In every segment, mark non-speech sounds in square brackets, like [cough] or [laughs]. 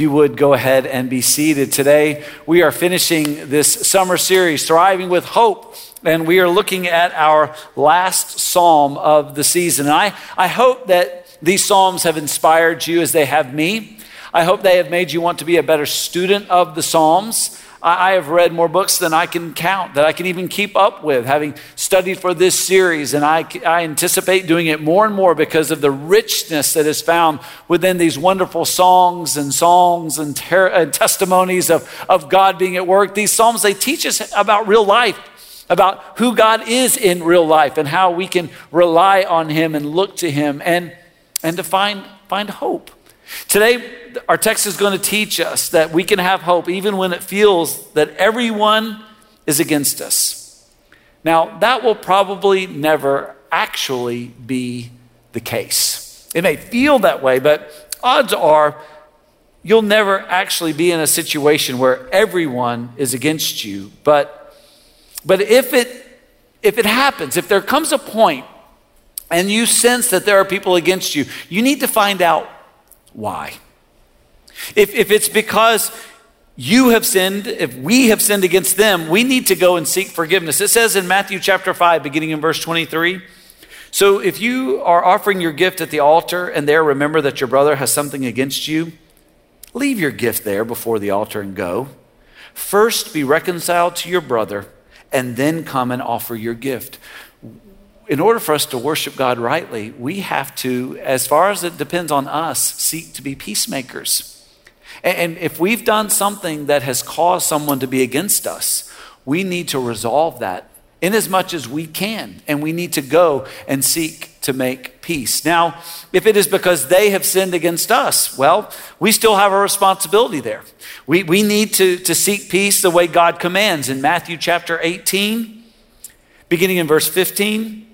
You would go ahead and be seated. Today, we are finishing this summer series, Thriving with Hope, and we are looking at our last psalm of the season. And I, I hope that these psalms have inspired you as they have me. I hope they have made you want to be a better student of the psalms. I have read more books than I can count, that I can even keep up with, having studied for this series. And I, I anticipate doing it more and more because of the richness that is found within these wonderful songs and songs and, ter- and testimonies of, of God being at work. These Psalms, they teach us about real life, about who God is in real life, and how we can rely on Him and look to Him and, and to find, find hope. Today, our text is going to teach us that we can have hope even when it feels that everyone is against us. Now, that will probably never actually be the case. It may feel that way, but odds are you'll never actually be in a situation where everyone is against you. But, but if, it, if it happens, if there comes a point and you sense that there are people against you, you need to find out why. If, if it's because you have sinned, if we have sinned against them, we need to go and seek forgiveness. It says in Matthew chapter 5, beginning in verse 23. So if you are offering your gift at the altar and there remember that your brother has something against you, leave your gift there before the altar and go. First be reconciled to your brother and then come and offer your gift in order for us to worship God rightly, we have to, as far as it depends on us, seek to be peacemakers. And if we've done something that has caused someone to be against us, we need to resolve that in as much as we can. And we need to go and seek to make peace. Now, if it is because they have sinned against us, well, we still have a responsibility there. We, we need to, to seek peace the way God commands. In Matthew chapter 18, beginning in verse 15,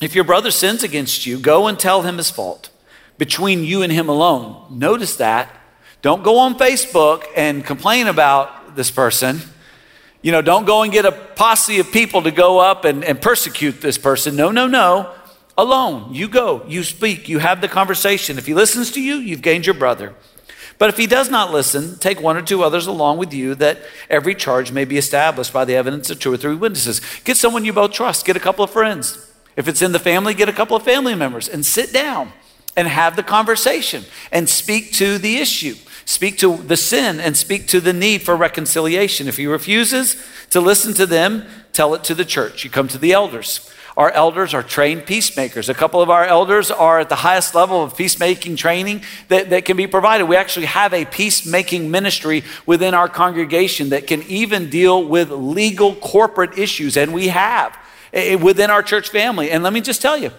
if your brother sins against you, go and tell him his fault between you and him alone. Notice that. Don't go on Facebook and complain about this person. You know, don't go and get a posse of people to go up and, and persecute this person. No, no, no. Alone. You go, you speak, you have the conversation. If he listens to you, you've gained your brother. But if he does not listen, take one or two others along with you that every charge may be established by the evidence of two or three witnesses. Get someone you both trust, get a couple of friends. If it's in the family, get a couple of family members and sit down and have the conversation and speak to the issue. Speak to the sin and speak to the need for reconciliation. If he refuses to listen to them, tell it to the church. You come to the elders. Our elders are trained peacemakers. A couple of our elders are at the highest level of peacemaking training that, that can be provided. We actually have a peacemaking ministry within our congregation that can even deal with legal corporate issues, and we have. Eh, within our church family. And let me just tell you,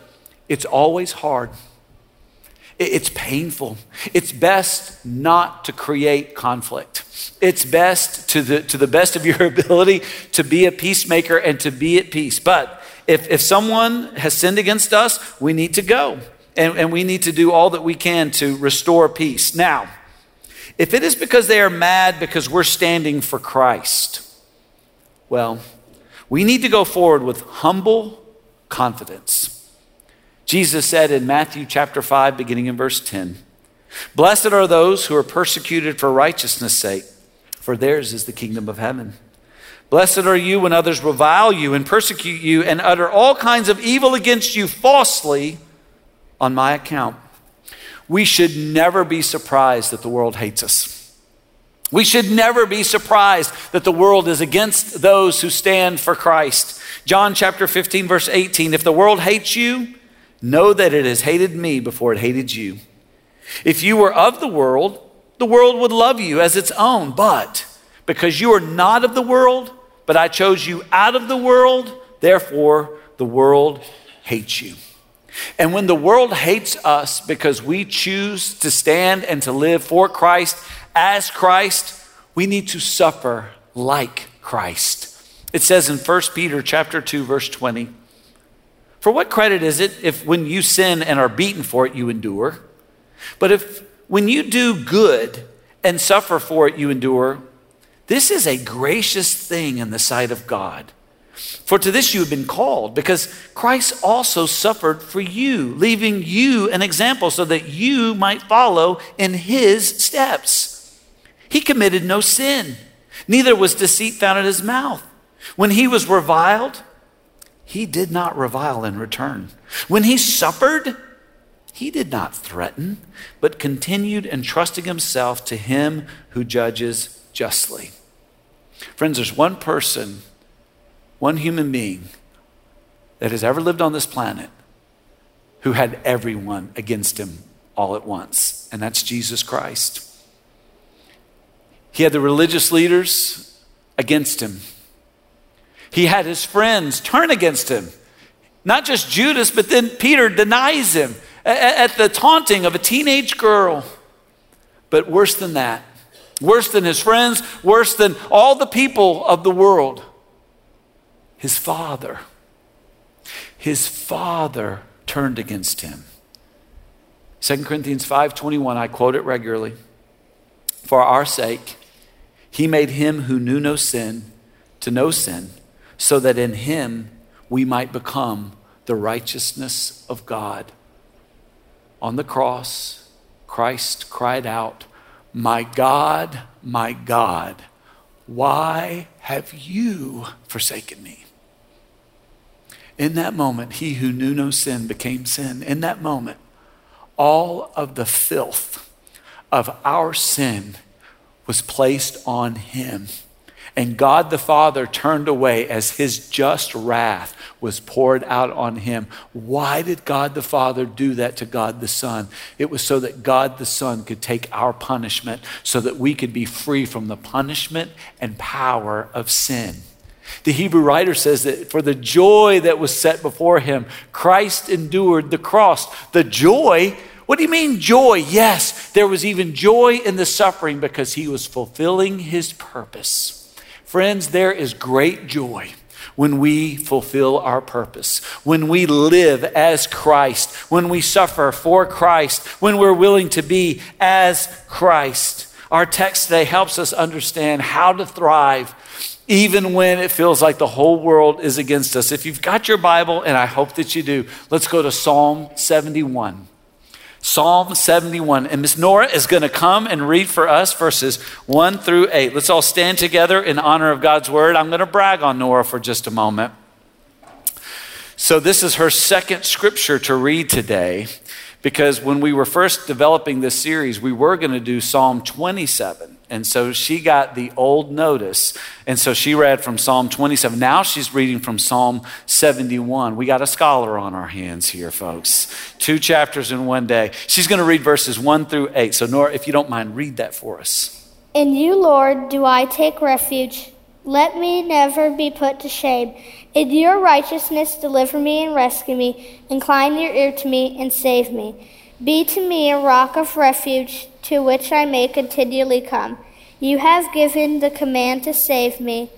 it's always hard. It's painful. It's best not to create conflict. It's best, to the, to the best of your [laughs] ability, to be a peacemaker and to be at peace. But if, if someone has sinned against us, we need to go. And, and we need to do all that we can to restore peace. Now, if it is because they are mad because we're standing for Christ, well, we need to go forward with humble confidence. Jesus said in Matthew chapter 5, beginning in verse 10, Blessed are those who are persecuted for righteousness' sake, for theirs is the kingdom of heaven. Blessed are you when others revile you and persecute you and utter all kinds of evil against you falsely on my account. We should never be surprised that the world hates us. We should never be surprised that the world is against those who stand for Christ. John chapter 15, verse 18 If the world hates you, know that it has hated me before it hated you. If you were of the world, the world would love you as its own. But because you are not of the world, but I chose you out of the world, therefore the world hates you. And when the world hates us because we choose to stand and to live for Christ, as Christ, we need to suffer like Christ. It says in 1 Peter chapter 2 verse 20, "For what credit is it if when you sin and are beaten for it you endure? But if when you do good and suffer for it you endure, this is a gracious thing in the sight of God. For to this you have been called, because Christ also suffered for you, leaving you an example so that you might follow in his steps. He committed no sin, neither was deceit found in his mouth. When he was reviled, he did not revile in return. When he suffered, he did not threaten, but continued entrusting himself to him who judges justly. Friends, there's one person one human being that has ever lived on this planet who had everyone against him all at once, and that's Jesus Christ. He had the religious leaders against him. He had his friends turn against him. Not just Judas, but then Peter denies him at the taunting of a teenage girl. But worse than that, worse than his friends, worse than all the people of the world, his father. His father turned against him. 2 Corinthians 5:21 I quote it regularly. For our sake he made him who knew no sin to know sin so that in him we might become the righteousness of God. On the cross Christ cried out, "My God, my God, why have you forsaken me?" In that moment, he who knew no sin became sin. In that moment, all of the filth of our sin was placed on him. And God the Father turned away as his just wrath was poured out on him. Why did God the Father do that to God the Son? It was so that God the Son could take our punishment, so that we could be free from the punishment and power of sin. The Hebrew writer says that for the joy that was set before him, Christ endured the cross. The joy, what do you mean joy? Yes, there was even joy in the suffering because he was fulfilling his purpose. Friends, there is great joy when we fulfill our purpose, when we live as Christ, when we suffer for Christ, when we're willing to be as Christ. Our text today helps us understand how to thrive even when it feels like the whole world is against us. If you've got your Bible, and I hope that you do, let's go to Psalm 71. Psalm 71. And Miss Nora is going to come and read for us verses 1 through 8. Let's all stand together in honor of God's word. I'm going to brag on Nora for just a moment. So, this is her second scripture to read today because when we were first developing this series, we were going to do Psalm 27. And so she got the old notice. And so she read from Psalm 27. Now she's reading from Psalm 71. We got a scholar on our hands here, folks. Two chapters in one day. She's going to read verses 1 through 8. So, Nora, if you don't mind, read that for us. In you, Lord, do I take refuge. Let me never be put to shame. In your righteousness, deliver me and rescue me. Incline your ear to me and save me. Be to me a rock of refuge to which I may continually come. You have given the command to save me,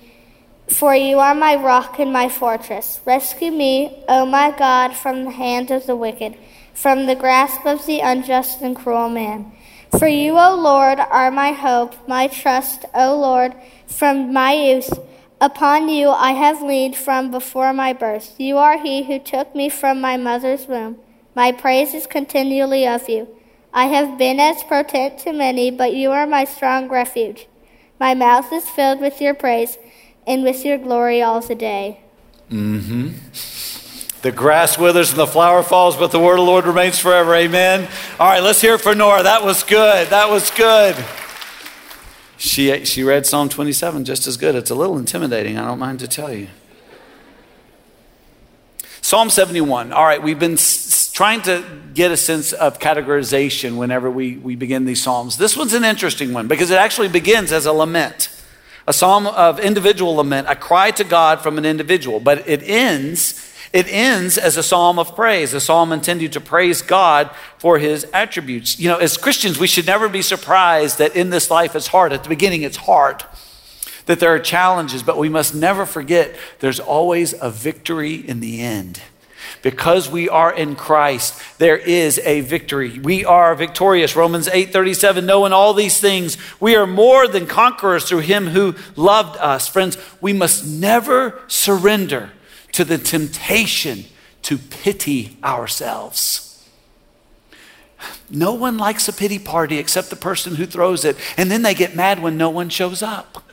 for you are my rock and my fortress. Rescue me, O my God, from the hand of the wicked, from the grasp of the unjust and cruel man. For you, O Lord, are my hope, my trust, O Lord, from my youth. Upon you I have leaned from before my birth. You are he who took me from my mother's womb. My praise is continually of you. I have been as potent to many, but you are my strong refuge. My mouth is filled with your praise and with your glory all the day. Mm-hmm. The grass withers and the flower falls, but the word of the Lord remains forever. Amen. All right, let's hear it for Nora. That was good. That was good. She, she read Psalm 27 just as good. It's a little intimidating, I don't mind to tell you. Psalm 71. All right, we've been trying to get a sense of categorization whenever we, we begin these Psalms. This one's an interesting one because it actually begins as a lament, a psalm of individual lament, a cry to God from an individual, but it ends it ends as a psalm of praise, a psalm intended to praise God for his attributes. You know, as Christians, we should never be surprised that in this life it's hard. At the beginning, it's hard, that there are challenges, but we must never forget there's always a victory in the end. Because we are in Christ, there is a victory. We are victorious. Romans 8:37, knowing all these things, we are more than conquerors through him who loved us. Friends, we must never surrender to the temptation to pity ourselves. No one likes a pity party except the person who throws it, and then they get mad when no one shows up.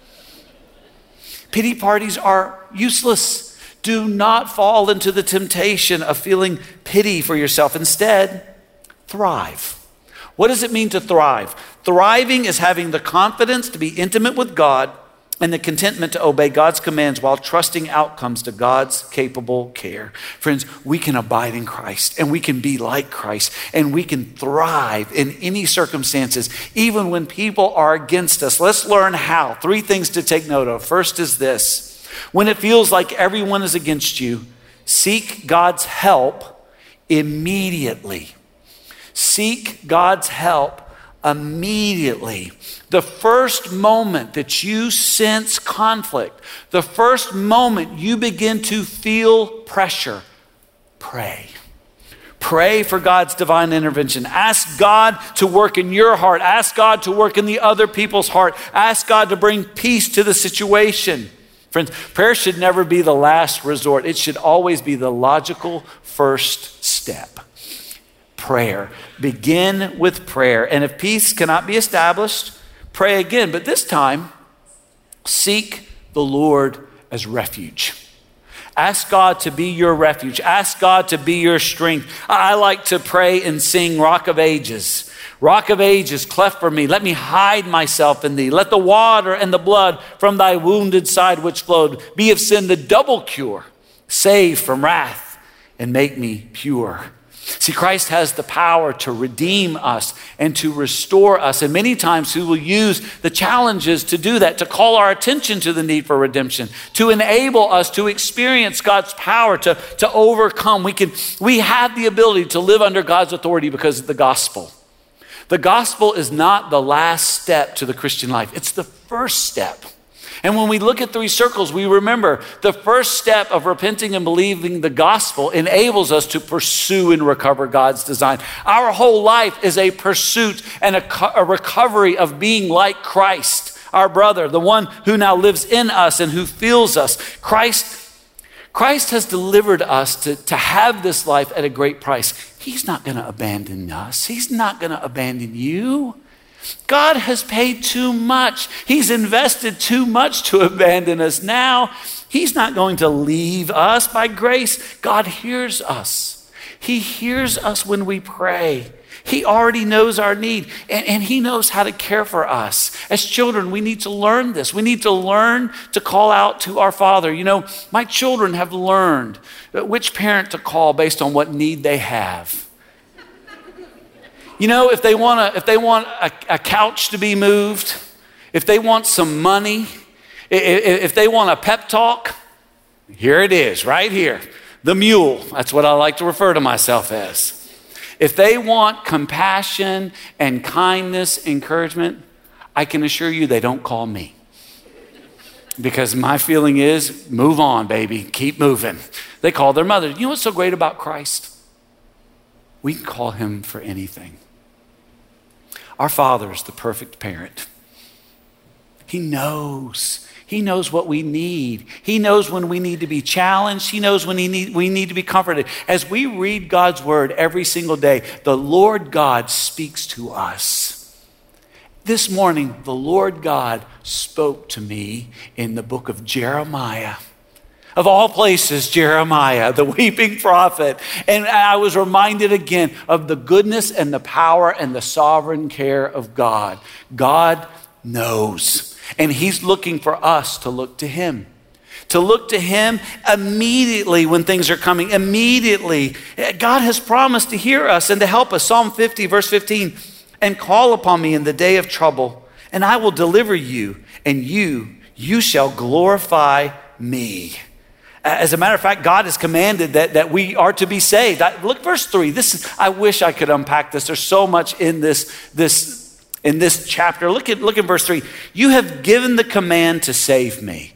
Pity parties are useless. Do not fall into the temptation of feeling pity for yourself. Instead, thrive. What does it mean to thrive? Thriving is having the confidence to be intimate with God and the contentment to obey God's commands while trusting outcomes to God's capable care. Friends, we can abide in Christ and we can be like Christ and we can thrive in any circumstances, even when people are against us. Let's learn how. Three things to take note of. First is this when it feels like everyone is against you, seek God's help immediately. Seek God's help immediately. The first moment that you sense conflict, the first moment you begin to feel pressure, pray. Pray for God's divine intervention. Ask God to work in your heart. Ask God to work in the other people's heart. Ask God to bring peace to the situation. Friends, prayer should never be the last resort, it should always be the logical first step prayer. Begin with prayer. And if peace cannot be established, pray again. But this time, seek the Lord as refuge. Ask God to be your refuge. Ask God to be your strength. I like to pray and sing Rock of Ages. Rock of Ages, cleft for me. Let me hide myself in thee. Let the water and the blood from thy wounded side which flowed be of sin the double cure. Save from wrath and make me pure. See, Christ has the power to redeem us and to restore us. And many times He will use the challenges to do that, to call our attention to the need for redemption, to enable us to experience God's power to, to overcome. We, can, we have the ability to live under God's authority because of the gospel. The gospel is not the last step to the Christian life, it's the first step. And when we look at three circles, we remember the first step of repenting and believing the gospel enables us to pursue and recover God's design. Our whole life is a pursuit and a, a recovery of being like Christ, our brother, the one who now lives in us and who feels us. Christ Christ has delivered us to, to have this life at a great price. He's not going to abandon us. He's not going to abandon you. God has paid too much. He's invested too much to abandon us. Now, He's not going to leave us by grace. God hears us. He hears us when we pray. He already knows our need and, and, He knows how to care for us. As children, we need to learn this. We need to learn to call out to our Father. You know, my children have learned which parent to call based on what need they have. You know, if they want, a, if they want a, a couch to be moved, if they want some money, if, they want a pep talk, here it is, right here. The mule. That's what I like to refer to myself as. If they want compassion and kindness, encouragement, I can assure you they don't call me. Because my feeling is move on, baby, keep moving. They call their mother. You know what's so great about Christ? We can call him for anything. Our Father is the perfect parent. He knows. He knows what we need. He knows when we need to be challenged. He knows when he need, we need to be comforted. As we read God's word every single day, the Lord God speaks to us. This morning, the Lord God spoke to me in the book of Jeremiah. Of all places, Jeremiah, the weeping prophet. And I was reminded again of the goodness and the power and the sovereign care of God. God knows. And He's looking for us to look to Him. To look to Him immediately when things are coming. Immediately. God has promised to hear us and to help us. Psalm 50, verse 15. And call upon me in the day of trouble, and I will deliver you, and you, you shall glorify me. As a matter of fact, God has commanded that, that we are to be saved. I, look, verse 3. This is, I wish I could unpack this. There's so much in this, this, in this chapter. Look at, look at verse 3. You have given the command to save me.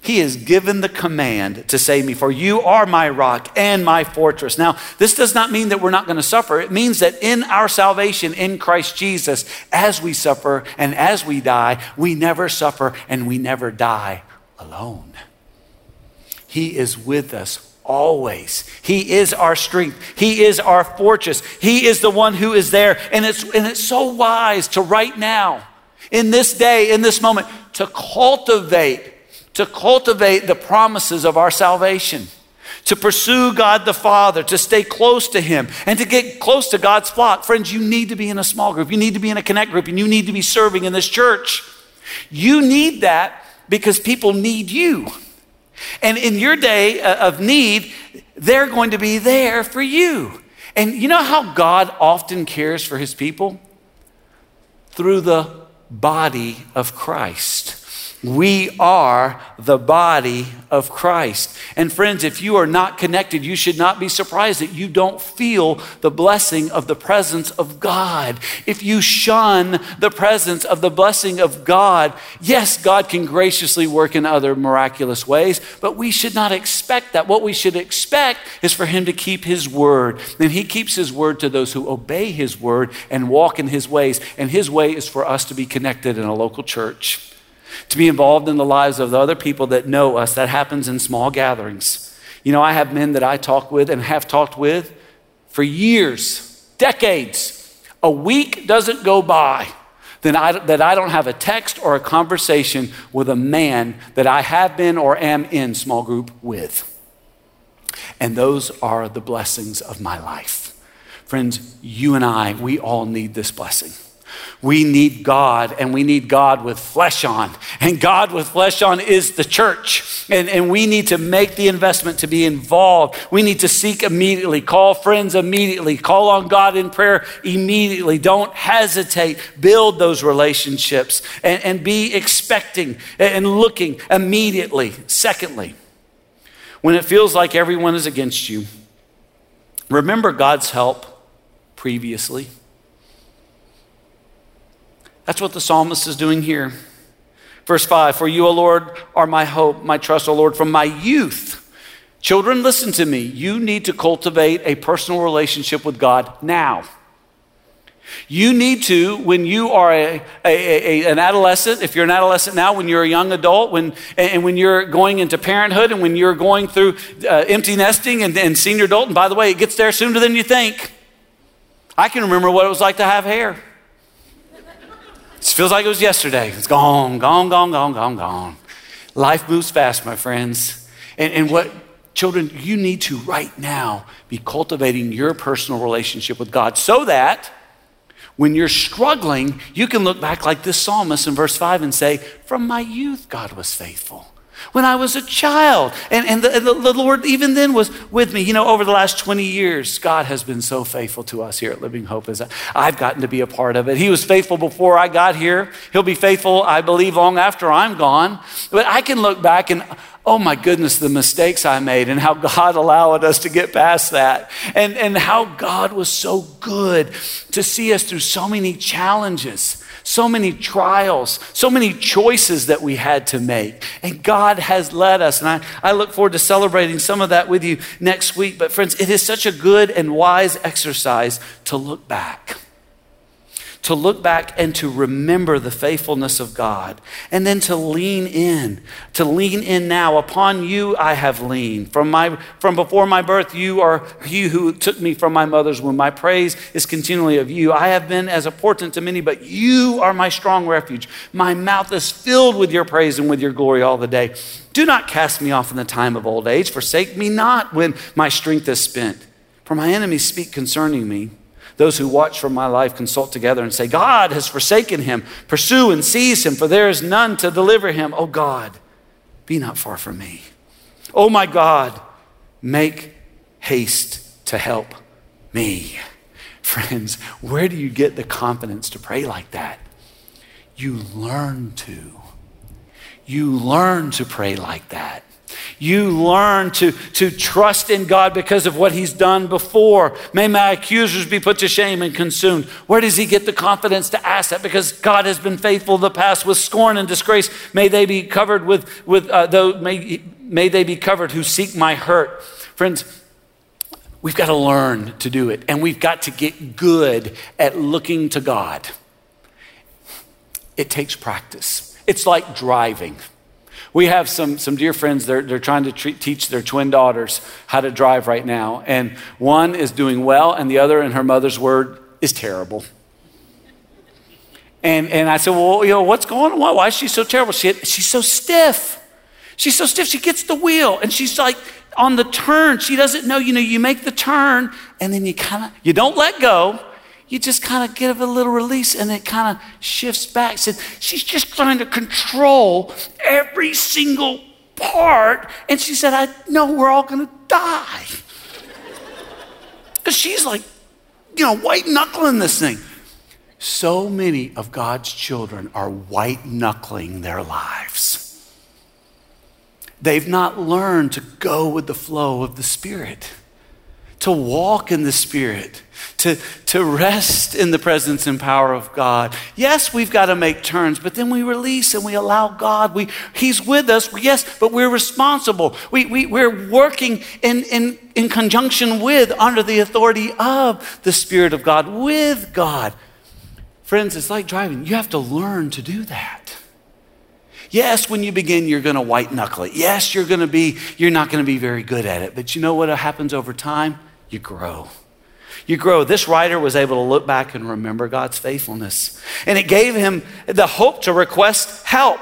He has given the command to save me, for you are my rock and my fortress. Now, this does not mean that we're not going to suffer. It means that in our salvation in Christ Jesus, as we suffer and as we die, we never suffer and we never die alone. He is with us always. He is our strength. He is our fortress. He is the one who is there. And it's, and it's so wise to right now, in this day, in this moment, to cultivate to cultivate the promises of our salvation, to pursue God the Father, to stay close to Him, and to get close to God's flock. Friends, you need to be in a small group, you need to be in a connect group, and you need to be serving in this church. You need that because people need you. And in your day uh, of need, they're going to be there for you. And you know how God often cares for his people? Through the body of Christ. We are the body of Christ. And friends, if you are not connected, you should not be surprised that you don't feel the blessing of the presence of God. If you shun the presence of the blessing of God, yes, God can graciously work in other miraculous ways, but we should not expect that. What we should expect is for Him to keep His word. And He keeps His word to those who obey His word and walk in His ways. And His way is for us to be connected in a local church to be involved in the lives of the other people that know us. That happens in small gatherings. You know, I have men that I talk with and have talked with for years, decades. A week doesn't go by then I, that I don't have a text or a conversation with a man that I have been or am in small group with. And those are the blessings of my life. Friends, you and I, we all need this blessing. We need God, and we need God with flesh on. And God with flesh on is the church. And, and we need to make the investment to be involved. We need to seek immediately, call friends immediately, call on God in prayer immediately. Don't hesitate. Build those relationships and, and be expecting and looking immediately. Secondly, when it feels like everyone is against you, remember God's help previously. That's what the psalmist is doing here. Verse 5 For you, O Lord, are my hope, my trust, O Lord, from my youth. Children, listen to me. You need to cultivate a personal relationship with God now. You need to, when you are a, a, a, an adolescent, if you're an adolescent now, when you're a young adult, when, and when you're going into parenthood, and when you're going through uh, empty nesting and, and senior adult, and by the way, it gets there sooner than you think. I can remember what it was like to have hair. It feels like it was yesterday. It's gone, gone, gone, gone, gone, gone. Life moves fast, my friends. And, and what, children, you need to right now be cultivating your personal relationship with God so that when you're struggling, you can look back like this psalmist in verse 5 and say, From my youth, God was faithful when I was a child. And, and, the, the, the, Lord, even then, was with me. You know, over the last 20 years, God has been so faithful to us here at Living Hope as I've gotten to be a part of it. He was faithful before I got here. He'll be faithful, I believe, long after I'm gone. But I can look back and, oh my goodness, the mistakes I made and how God [laughs] allowed us to get past that. And, and how God was so good to see us through so many challenges so many trials, so many choices that we had to make. And God has led us. And I, I look forward to celebrating some of that with you next week. But, friends, it is such a good and wise exercise to look back to look back and to remember the faithfulness of God, and then to lean in, to lean in now. Upon you I have leaned. From, my, from before my birth, you are you who took me from my mother's womb. My praise is continually of you. I have been as a portent to many, but you are my strong refuge. My mouth is filled with your praise and with your glory all the day. Do not cast me off in the time of old age. Forsake me not when my strength is spent. For my enemies speak concerning me. Those who watch for my life consult together and say, God has forsaken him. Pursue and seize him, for there is none to deliver him. Oh God, be not far from me. Oh my God, make haste to help me. [laughs] Friends, where do you get the confidence to pray like that? You learn to. You learn to pray like that. You learn to, to trust in God because of what He's done before. May my accusers be put to shame and consumed. Where does He get the confidence to ask that? Because God has been faithful in the past with scorn and disgrace. May they be covered with, with uh, though, may, may they be covered who seek my hurt. Friends, we've got to learn to do it, and we've got to get good at looking to God. It takes practice. It's like driving. We have some, some dear friends, they're, they're trying to treat, teach their twin daughters how to drive right now. And one is doing well, and the other, in her mother's word, is terrible. And, and I said, Well, you know, what's going on? Why, why is she so terrible? She, she's so stiff. She's so stiff. She gets the wheel, and she's like, on the turn, she doesn't know, you know, you make the turn, and then you kind of, you don't let go you just kind of give a little release and it kind of shifts back. Said she's just trying to control every single part. And she said, I know we're all going to die. Because she's like, you know, white knuckling this thing. So many of God's children are white knuckling their lives. They've not learned to go with the flow of the Spirit to walk in the Spirit, to, to rest in the presence and power of God. Yes, we've got to make turns, but then we release and we allow God. We, he's with us, yes, but we're responsible. We, we, we're working in, in, in conjunction with, under the authority of the Spirit of God, with God. Friends, it's like driving. You have to learn to do that. Yes, when you begin, you're going to white knuckle it. Yes, you're going to be, you're not going to be very good at it. But you know what happens over time? You grow. You grow. This writer was able to look back and remember God's faithfulness. And it gave him the hope to request help.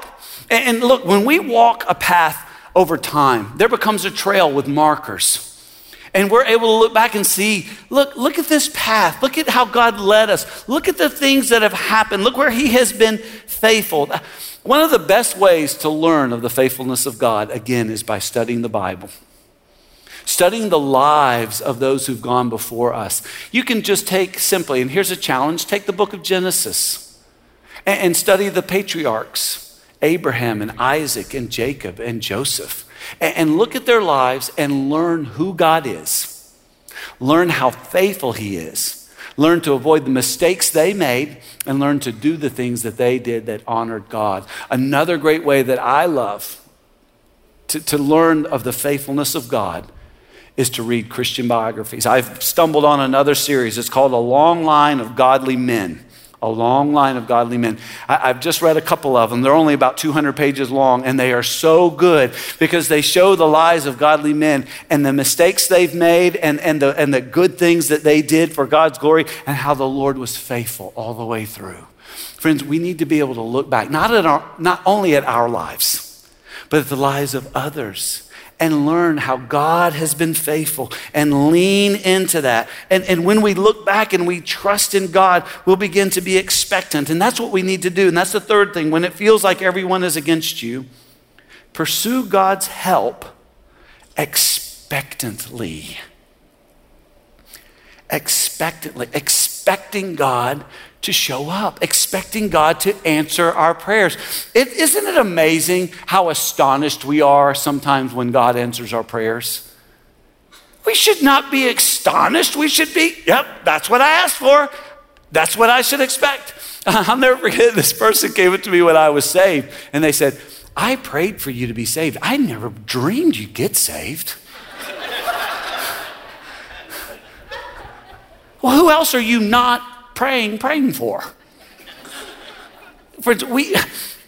And look, when we walk a path over time, there becomes a trail with markers. And we're able to look back and see, look, look at this path. Look at how God led us. Look at the things that have happened. Look where He has been faithful. One of the best ways to learn of the faithfulness of God, again, is by studying the Bible studying the lives of those who've gone before us. You can just take simply, and here's a challenge take the book of Genesis and, and study the patriarchs Abraham and Isaac and Jacob and Joseph, and, and look at their lives and learn who God is, learn how faithful He is. Learn to avoid the mistakes they made and learn to do the things that they did that honored God. Another great way that I love to, to learn of the faithfulness of God is to read Christian biographies. I've stumbled on another series. It's called A Long Line of Godly Men. A long line of godly men. I, have just read a couple of them. They're only about 200 pages long, and they are so good because they show the lives of godly men and the mistakes they've made and, and, the, and the good things that they did for God's glory and how the Lord was faithful all the way through. Friends, we need to be able to look back, not, at our, not only at our lives, but at the lives of others and learn how God has been faithful and lean into that. And, and when we look back and we trust in God, we'll begin to be expectant. And that's what we need to do. And that's the third thing. When it feels like everyone is against you, pursue God's help expectantly. Expectantly. Expecting God to show up, expecting God to answer our prayers. is isn't it amazing how astonished we are sometimes when God answers our prayers? We should not be astonished. We should be, yep, that's what I asked for. That's what I should expect. [laughs] I'll never forget this person came up to me when I was saved, and they said, I prayed for you to be saved. I never dreamed you'd get saved. Well, who else are you not praying, praying for. Friends, we,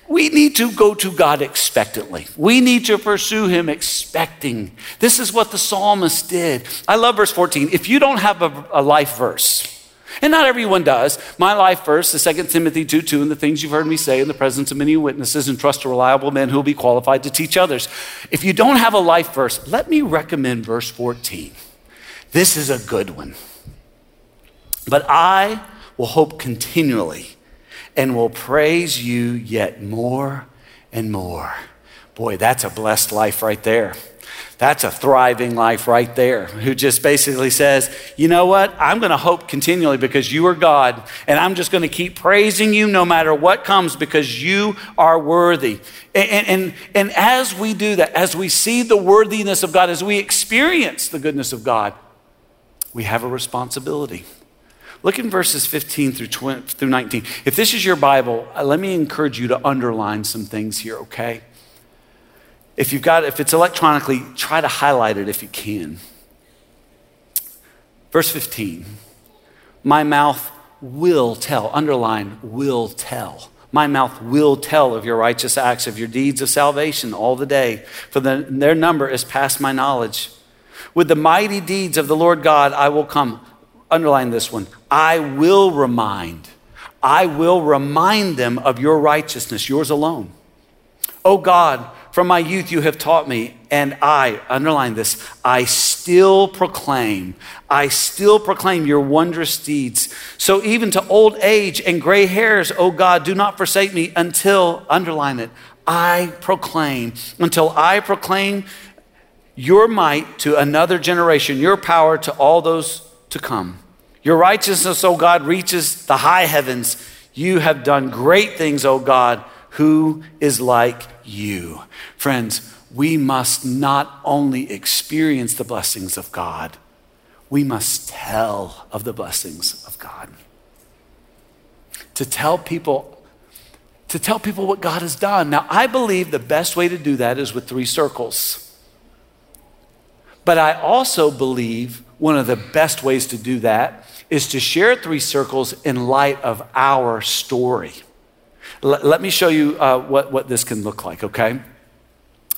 we need to go to God expectantly. We need to pursue Him expecting. This is what the psalmist did. I love verse 14. If you don't have a, a life verse, and not everyone does. My life verse is 2 Timothy 2 2, and the things you've heard me say in the presence of many witnesses, and trust a reliable men who will be qualified to teach others. If you don't have a life verse, let me recommend verse 14. This is a good one. But I will hope continually and will praise you yet more and more. Boy, that's a blessed life right there. That's a thriving life right there, who just basically says, You know what? I'm going to hope continually because you are God, and I'm just going to keep praising you no matter what comes because you are worthy. And, and, and as we do that, as we see the worthiness of God, as we experience the goodness of God, we have a responsibility. Look in verses 15 through, 20, through 19. If this is your Bible, uh, let me encourage you to underline some things here, okay? If you've got, if it's electronically, try to highlight it if you can. Verse 15, my mouth will tell, underline, will tell. My mouth will tell of your righteous acts, of your deeds of salvation all the day, for the, their number is past my knowledge. With the mighty deeds of the Lord God, I will come. Underline this one. I will remind. I will remind them of your righteousness, yours alone. Oh God, from my youth, you have taught me, and I, underline this, I still proclaim, I still proclaim your wondrous deeds. So even to old age and gray hairs, oh God, do not forsake me until, underline it, I proclaim, until I proclaim your might to another generation, your power to all those to come. Your righteousness, O God, reaches the high heavens. You have done great things, O God. Who is like you. Friends, we must not only experience the blessings of God, we must tell of the blessings of God. To tell people to tell people what God has done. Now, I believe the best way to do that is with three circles. But I also believe one of the best ways to do that is to share three circles in light of our story. L- let me show you uh, what, what this can look like, okay?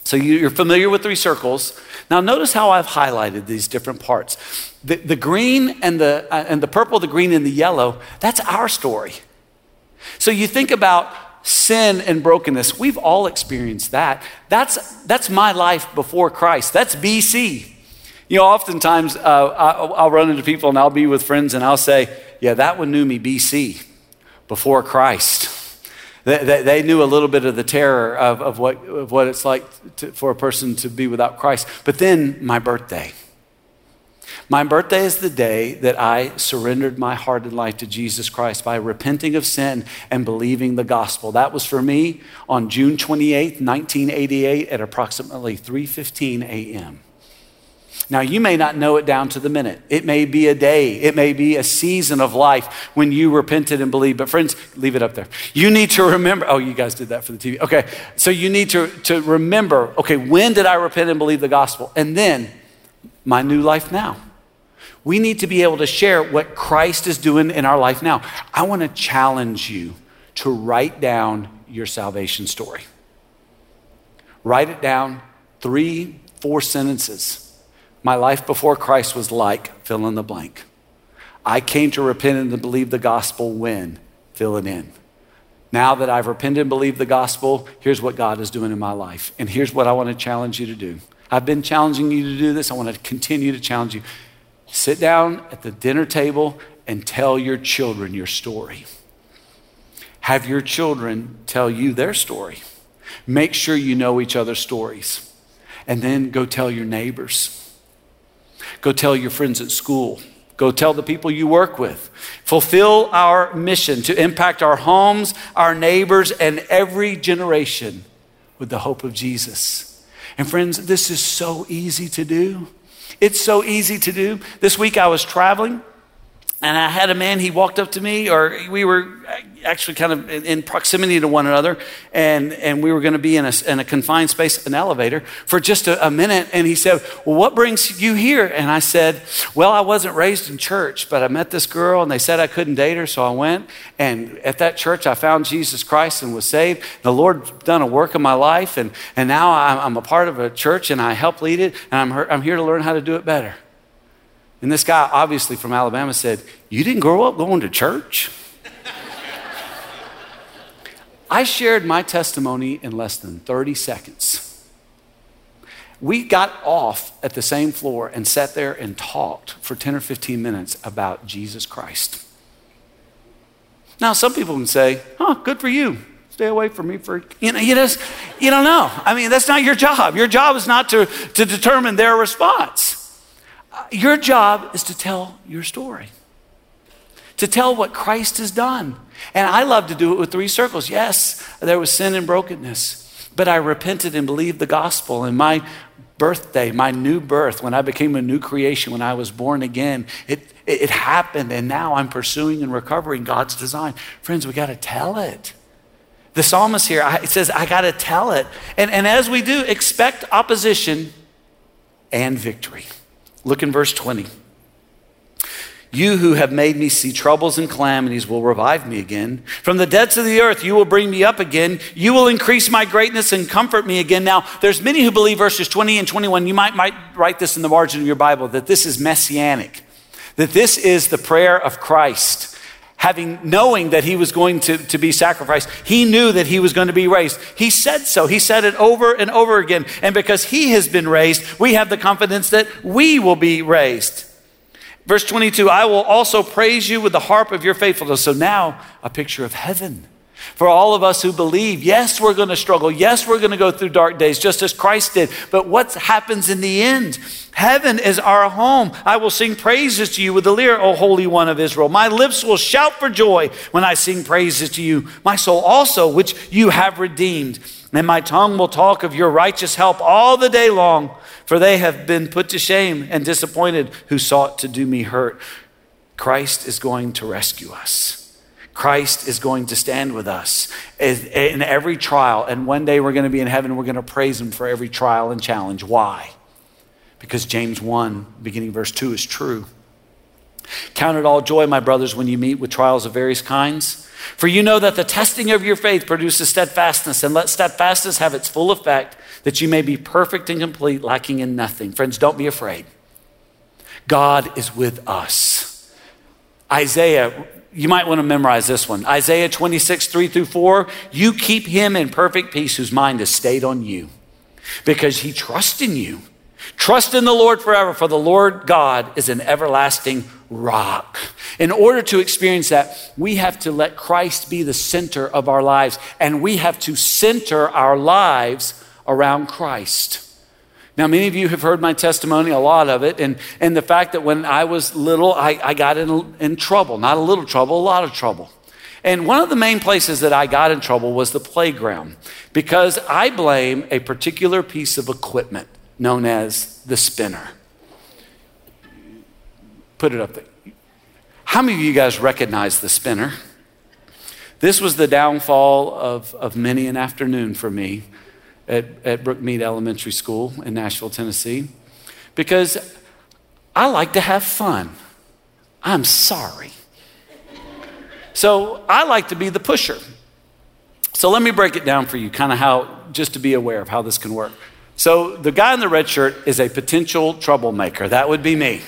So you're familiar with three circles. Now notice how I've highlighted these different parts. The, the green and the, uh, and the purple, the green and the yellow, that's our story. So you think about sin and brokenness. We've all experienced that. That's, that's my life before Christ. That's BC. You know, oftentimes uh, I'll, I'll run into people and I'll be with friends and I'll say, yeah, that one knew me BC, before Christ. They, they, knew a little bit of the terror of, of, what, of what it's like to, for a person to be without Christ. But then my birthday. My birthday is the day that I surrendered my heart and life to Jesus Christ by repenting of sin and believing the gospel. That was for me on June 28, 1988 at approximately 3:15 a.m. Now, you may not know it down to the minute. It may be a day, it may be a season of life when you repented and believed. But, friends, leave it up there. You need to remember. Oh, you guys did that for the TV. Okay. So, you need to, to remember okay, when did I repent and believe the gospel? And then, my new life now. We need to be able to share what Christ is doing in our life now. I want to challenge you to write down your salvation story. Write it down, three, four sentences my life before Christ was like fill in the blank. I came to repent and to believe the gospel when fill it in. Now that I've repented and believed the gospel, here's what God is doing in my life. And here's what I want to challenge you to do. I've been challenging you to do this. I want to continue to challenge you. Sit down at the dinner table and tell your children your story. Have your children tell you their story. Make sure you know each other's stories. And then go tell your neighbors. Go tell your friends at school. Go tell the people you work with. Fulfill our mission to impact our homes, our neighbors, and every generation with the hope of Jesus. And friends, this is so easy to do. It's so easy to do. This week I was traveling and I had a man, he walked up to me, or we were actually kind of in proximity to one another, and, and we were going to be in a, in a confined space, an elevator, for just a, a, minute. And he said, Well, what brings you here? And I said, Well, I wasn't raised in church, but I met this girl, and they said I couldn't date her, so I went. And at that church, I found Jesus Christ and was saved. The Lord done a work in my life, and, and now I'm, I'm a part of a church, and I help lead it, and I'm, I'm here to learn how to do it better. And this guy, obviously from Alabama, said, You didn't grow up going to church? I shared my testimony in less than 30 seconds. We got off at the same floor and sat there and talked for 10 or 15 minutes about Jesus Christ. Now, some people can say, huh, good for you. stay away from me for, you know, you just, you don't know. I mean, that's not your job. Your job is not to, to determine their response. Your job is to tell your story, to tell what Christ has done. And I love to do it with three circles. Yes, there was sin and brokenness, but I repented and believed the gospel. And my birthday, my new birth, when I became a new creation, when I was born again, it, it, it happened. And now I'm pursuing and recovering God's design. Friends, we got to tell it. The psalmist here, it says, I got to tell it. And, and as we do, expect opposition and victory. Look in verse 20. You who have made me see troubles and calamities will revive me again. From the depths of the earth, you will bring me up again. You will increase my greatness and comfort me again. Now, there's many who believe verses 20 and 21. You might, might write this in the margin of your Bible that this is messianic, that this is the prayer of Christ having knowing that he was going to, to be sacrificed he knew that he was going to be raised. He said so. He said it over and over again. And because he has been raised we have the confidence that we will be raised. Verse 22 i will also praise you with the harp of your faithfulness. So now a picture of heaven for all of us who believe, yes, we're going to struggle. Yes, we're going to go through dark days, just as Christ did. But what happens in the end? Heaven is our home. I will sing praises to you with the lyre, O Holy One of Israel. My lips will shout for joy when I sing praises to you. My soul also, which you have redeemed. And my tongue will talk of your righteous help all the day long, for they have been put to shame and disappointed who sought to do me hurt. Christ is going to rescue us. Christ is going to stand with us in every trial. And one day we're going to be in heaven. We're going to praise Him for every trial and challenge. Why? Because James 1, beginning verse 2, is true. Count it all joy, my brothers, when you meet with trials of various kinds. For you know that the testing of your faith produces steadfastness, and let steadfastness have its full effect, that you may be perfect and complete, lacking in nothing. Friends, don't be afraid. God is with us. Isaiah you might want to memorize this one Isaiah 26, 3 through 4. You keep him in perfect peace whose mind is stayed on you because he trusts in you. Trust in the Lord forever, for the Lord God is an everlasting rock. In order to experience that, we have to let Christ be the center of our lives, and we have to center our lives around Christ. Now, many of you have heard my testimony, a lot of it, and, and the fact that when I was little, I, I got in, in trouble. Not a little trouble, a lot of trouble. And one of the main places that I got in trouble was the playground because I blame a particular piece of equipment known as the spinner. Put it up there. How many of you guys recognize the spinner? This was the downfall of, of many an afternoon for me at, at Brookmeade Elementary School in Nashville, Tennessee, because I like to have fun. I'm sorry. So I like to be the pusher. So let me break it down for you, kind of how, just to be aware of how this can work. So the guy in the red shirt is a potential troublemaker. That would be me.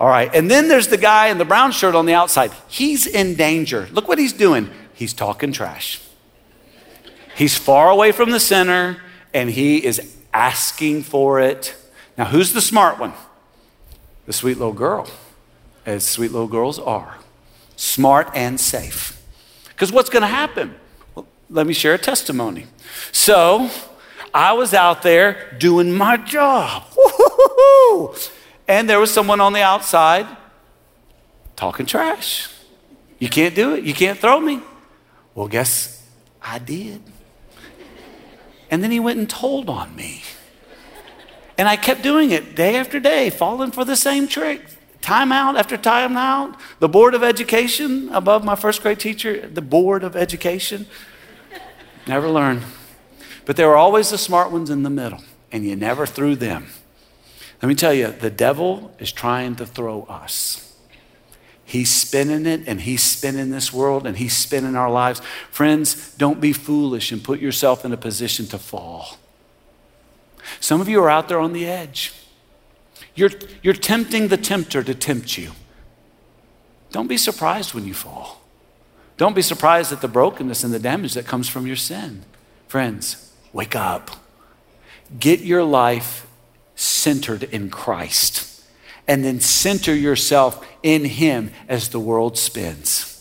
All right. And then there's the guy in the brown shirt on the outside. He's in danger. Look what he's doing. He's talking trash. He's far away from the center and he is asking for it. Now, who's the smart one? The sweet little girl, as sweet little girls are. Smart and safe. Because what's going to happen? Well, let me share a testimony. So, I was out there doing my job. Woo-hoo-hoo-hoo. And there was someone on the outside talking trash. You can't do it. You can't throw me. Well, guess I did. And then he went and told on me. And I kept doing it day after day, falling for the same trick. Time out after time out. The Board of Education, above my first grade teacher, the Board of Education. Never learned. But there were always the smart ones in the middle, and you never threw them. Let me tell you, the devil is trying to throw us. He's spinning it and he's spinning this world and he's spinning our lives. Friends, don't be foolish and put yourself in a position to fall. Some of you are out there on the edge. You're, you're tempting the tempter to tempt you. Don't be surprised when you fall. Don't be surprised at the brokenness and the damage that comes from your sin. Friends, wake up. Get your life centered in Christ and then center yourself in Him as the world spins.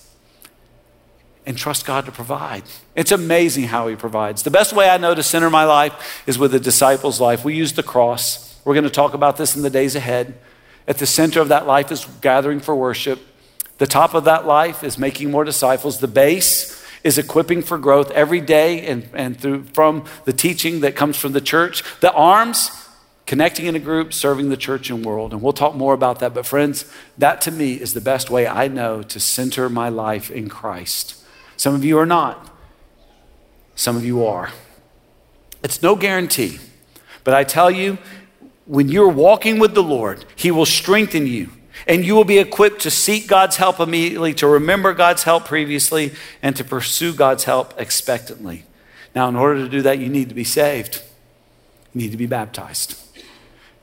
and trust God to provide. It's amazing how He provides. The best way I know to center my life is with a disciple's life. We use the cross. We're going to talk about this in the days ahead. At the center of that life is gathering for worship. The top of that life is making more disciples. The base is equipping for growth every day and, and through, from the teaching that comes from the church. The arms, connecting in a group, serving the church and world. And we'll talk more about that. But, friends, that to me is the best way I know to center my life in Christ. Some of you are not, some of you are. It's no guarantee. But I tell you, when you're walking with the Lord, He will strengthen you. And you will be equipped to seek God's help immediately, to remember God's help previously, and to pursue God's help expectantly. Now, in order to do that, you need to be saved. You need to be baptized.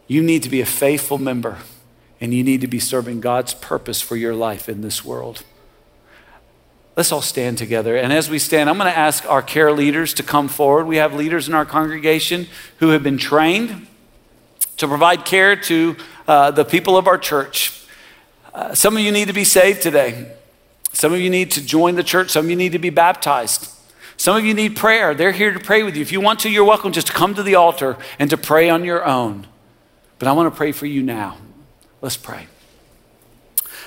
You need to be a faithful member, and you need to be serving God's purpose for your life in this world. Let's all stand together. And as we stand, I'm going to ask our care leaders to come forward. We have leaders in our congregation who have been trained to provide care to uh, the people of our church. Uh, some of you need to be saved today. Some of you need to join the church. Some of you need to be baptized. Some of you need prayer. They're here to pray with you. If you want to, you're welcome just to come to the altar and to pray on your own. But I want to pray for you now. Let's pray.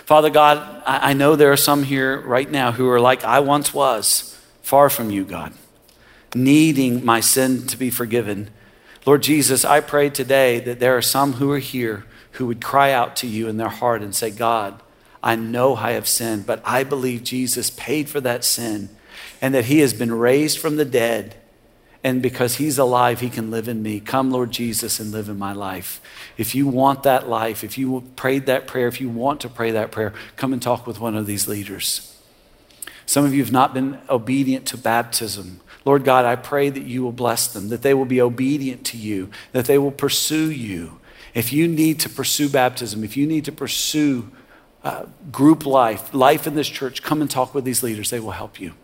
Father God, I, I know there are some here right now who are like I once was, far from you, God, needing my sin to be forgiven. Lord Jesus, I pray today that there are some who are here who would cry out to you in their heart and say, God, I know I have sinned, but I believe Jesus paid for that sin and that he has been raised from the dead and because he's alive, he can live in me. Come, Lord Jesus, and live in my life. If you want that life, if you prayed that prayer, if you want to pray that prayer, come and talk with one of these leaders. Some of you have not been obedient to baptism. Lord God, I pray that you will bless them, that they will be obedient to you, that they will pursue you. If you need to pursue baptism, if you need to pursue uh, group life, life in this church, come and talk with these leaders. They will help you.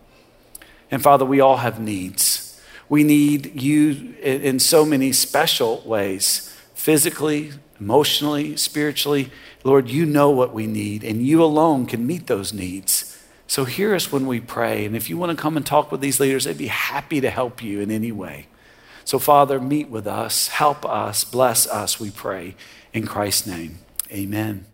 And Father, we all have needs. We need you in so many special ways physically, emotionally, spiritually. Lord, you know what we need, and you alone can meet those needs. So hear us when we pray. And if you want to come and talk with these leaders, they'd be happy to help you in any way. So, Father, meet with us, help us, bless us, we pray. In Christ's name, amen.